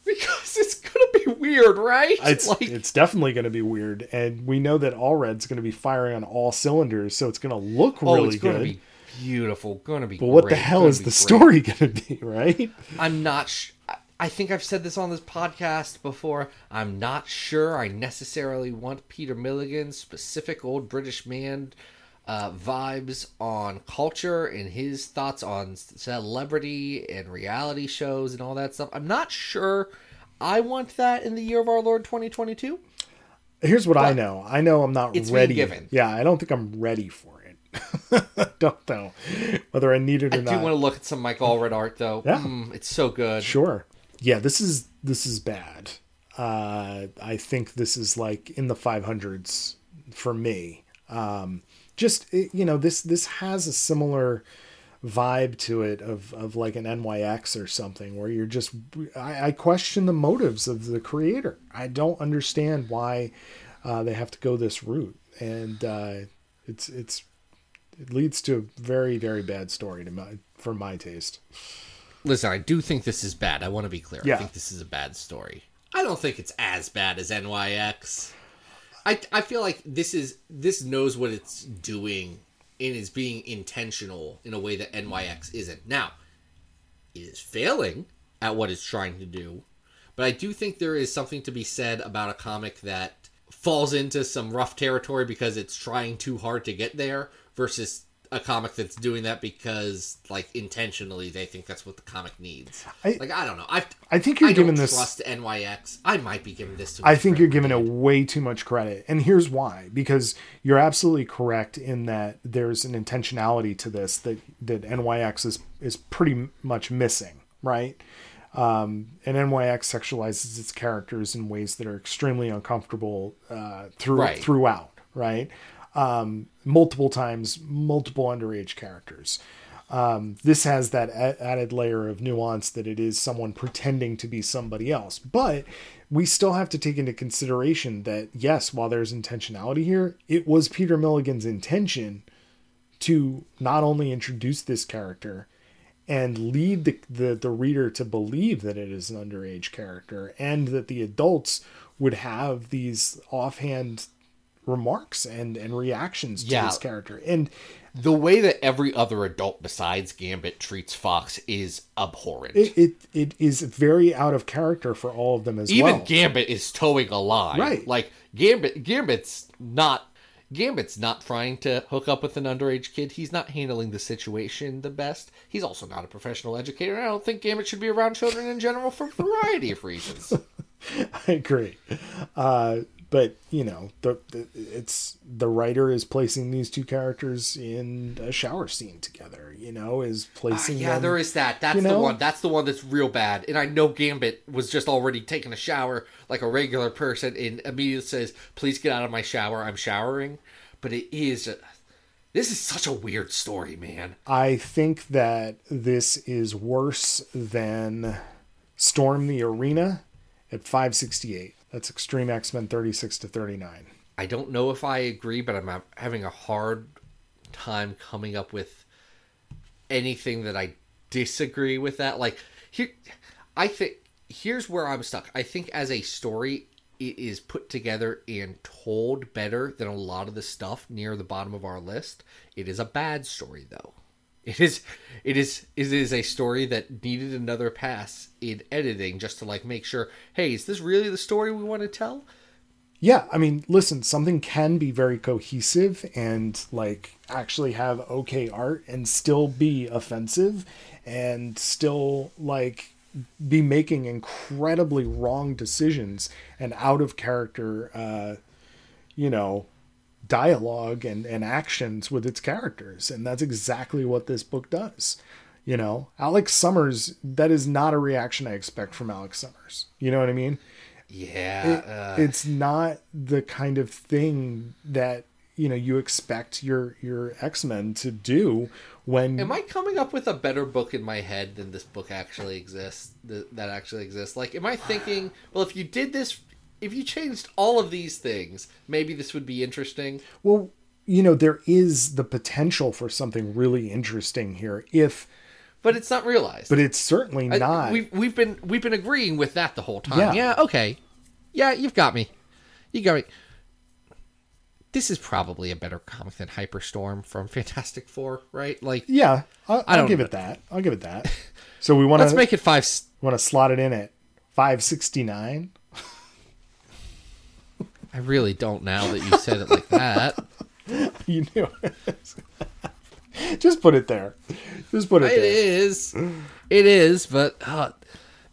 because it's gonna be weird, right? it's like it's definitely going to be weird and we know that Allred's going to be firing on all cylinders so it's going to look oh, really it's gonna good be beautiful, gonna be. but what the hell is the great. story going to be right I'm not. Sh- I- I think I've said this on this podcast before. I'm not sure I necessarily want Peter Milligan's specific old British man uh, vibes on culture and his thoughts on celebrity and reality shows and all that stuff. I'm not sure I want that in the year of our Lord 2022. here's what i know i know i'm not ready given. yeah i don't think i'm ready for it don't know whether i need it or I do want to look at some Mike Allred art though. Yeah. Mm, it's so good. Sure. Yeah, this is this is bad. Uh, I think this is like in the 500s for me. Um, just you know, this this has a similar vibe to it of of like an NYX or something where you're just I, I question the motives of the creator. I don't understand why uh, they have to go this route, and uh, it's it's it leads to a very very bad story to my for my taste. Listen, I do think this is bad. I want to be clear. Yeah. I think this is a bad story. I don't think it's as bad as NYX. I I feel like this is this knows what it's doing and is being intentional in a way that NYX isn't. Now, it is failing at what it's trying to do, but I do think there is something to be said about a comic that falls into some rough territory because it's trying too hard to get there versus a comic that's doing that because like intentionally they think that's what the comic needs. I- like I don't know. I I think you're I giving this- trust NYX. I might be giving this to. I think you're giving it way too much credit. And here's why. Because you're absolutely correct in that there's an intentionality to this that, that NYX is, is pretty much missing, right? Um, and NYX sexualizes its characters in ways that are extremely uncomfortable uh, through, Right. throughout, right? Um, multiple times, multiple underage characters. Um, this has that a- added layer of nuance that it is someone pretending to be somebody else. But we still have to take into consideration that, yes, while there's intentionality here, it was Peter Milligan's intention to not only introduce this character and lead the, the, the reader to believe that it is an underage character and that the adults would have these offhand remarks and, and reactions to Yeah. this character. And The way that every other adult besides Gambit treats Foxx is abhorrent. it, it, it is very out of character for all of them as well. Even well. Gambit is towing a line. Right. Like Gambit Gambit's not Gambit's not trying to hook up with an underage kid. He's not handling the situation the best. He's also not a professional educator. I don't think Gambit should be around children in general for a variety of reasons. I agree. Uh, but you know, the, the it's the writer is placing these two characters in a shower scene together. You know, is placing ah, yeah, them. there is that. That's the know? one. That's the one that's real bad. And I know Gambit was just already taking a shower like a regular person, and immediately says, "Please get out of my shower. I'm showering." But it is. A, this is such a weird story, man. I think that this is worse than Storm the Arena at 568. That's Extreme X Men 36 to 39. I don't know if I agree, but I'm having a hard time coming up with anything that I disagree with that. Like here, I think here's where I'm stuck. I think as a story, it is put together and told better than a lot of the stuff near the bottom of our list. It is a bad story though. It is it is it is a story that needed another pass in editing just to like make sure, hey, is this really the story we want to tell? Yeah, I mean, listen, something can be very cohesive and like actually have okay art and still be offensive and still like be making incredibly wrong decisions and out of character uh you know dialogue and and actions with its characters and that's exactly what this book does you know alex summers that is not a reaction i expect from alex summers you know what i mean Yeah, it- uh, it's not the kind of thing that you know you expect your your x-men to do when Am I coming up with a better book in my head than this book actually exists? Th- that actually exists. Like, am I thinking, well, if you did this, if you changed all of these things, maybe this would be interesting. well you know there is the potential for something really interesting here if But it's not realized. but it's certainly I- not we've we've been we've been agreeing with that the whole time. Yeah. Yeah. Okay. Yeah, you've got me. You got me. This is probably a better comic than Hyperstorm from Fantastic Four, right? Like, yeah i'll, I I'll don't give it that i'll give it that so we want to let's make it five. want to slot it in at 569 I really don't now that you said it like that. you knew it just put it there just put it It there is. It is, but uh,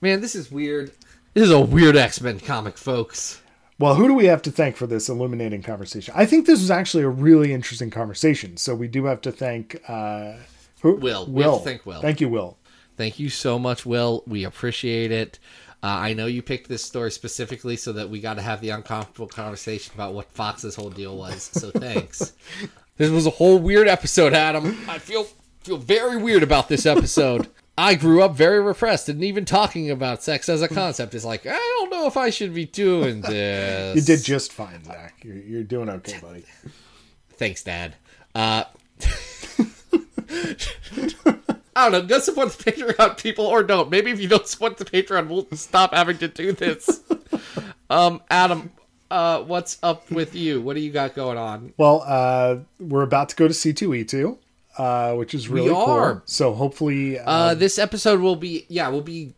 man, this is weird. This is a weird X Men comic, folks. Well, who do we have to thank for this illuminating conversation? I think this was actually a really interesting conversation. So we do have to thank uh, who? Will. We have to thank Will. Thank you, Will. Thank you so much, Will. We appreciate it. Uh, I know you picked this story specifically so that we got to have the uncomfortable conversation about what Foxx's whole deal was. So thanks. this was a whole weird episode, Adam. I feel feel very weird about this episode. I grew up very repressed, and even talking about sex as a concept is like I don't know if I should be doing this. You did just fine, Zach. You're, you're doing okay, buddy. Thanks, Dad. Uh, I don't know. Go support the Patreon people or don't. Maybe if you don't support the Patreon, we'll stop having to do this. um, Adam, uh, what's up with you? What do you got going on? Well, uh, we're about to go to C2E2, uh, which is really cool. are. So hopefully, uh, Uh, this episode will be yeah, we'll be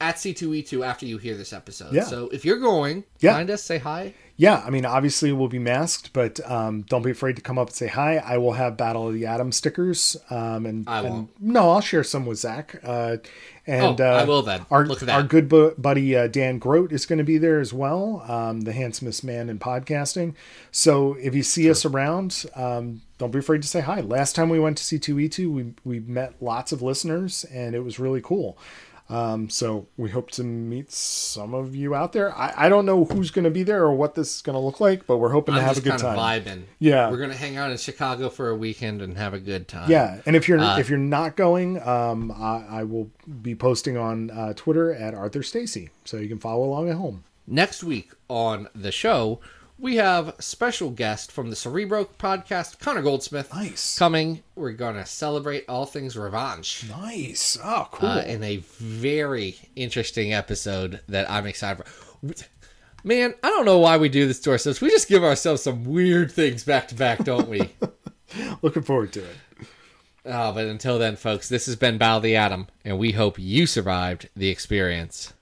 at C2E2 after you hear this episode. Yeah. So if you're going, Yeah. find us, say hi. Yeah, I mean, obviously we'll be masked, but um, don't be afraid to come up and say hi. I will have Battle of the Atom stickers, um, and, I and- no, I'll share some with Zach. Uh, and Oh, uh, I will then. Our, Look at that. Our good bu- buddy uh, Dan Grote is going to be there as well, um, the handsomest man in podcasting. So if you see us around, um, don't be afraid to say hi. Last time we went to C2E2, we we met lots of listeners, and it was really cool. Um, so we hope to meet some of you out there. I, I don't know who's going to be there or what this is going to look like, but we're hoping to I'm have a good kind time. of vibing. Yeah. we're gonna hang out in Chicago for a weekend and have a good time. Yeah, and if you're Uh, if you're not going, um, I, I will be posting on uh, Twitter at Arthur Stacy, so you can follow along at home. Next week on the show, we have special guest from the Cerebro podcast, Connor Goldsmith. Nice. Coming. We're gonna celebrate all things revenge. Nice. Oh, cool. uh, in a very interesting episode that I'm excited for. Man, I don't know why we do this to ourselves. We just give ourselves some weird things back to back, don't we? Looking forward to it. oh, but until then, folks, this has been Battle of the Atom, and we hope you survived the experience.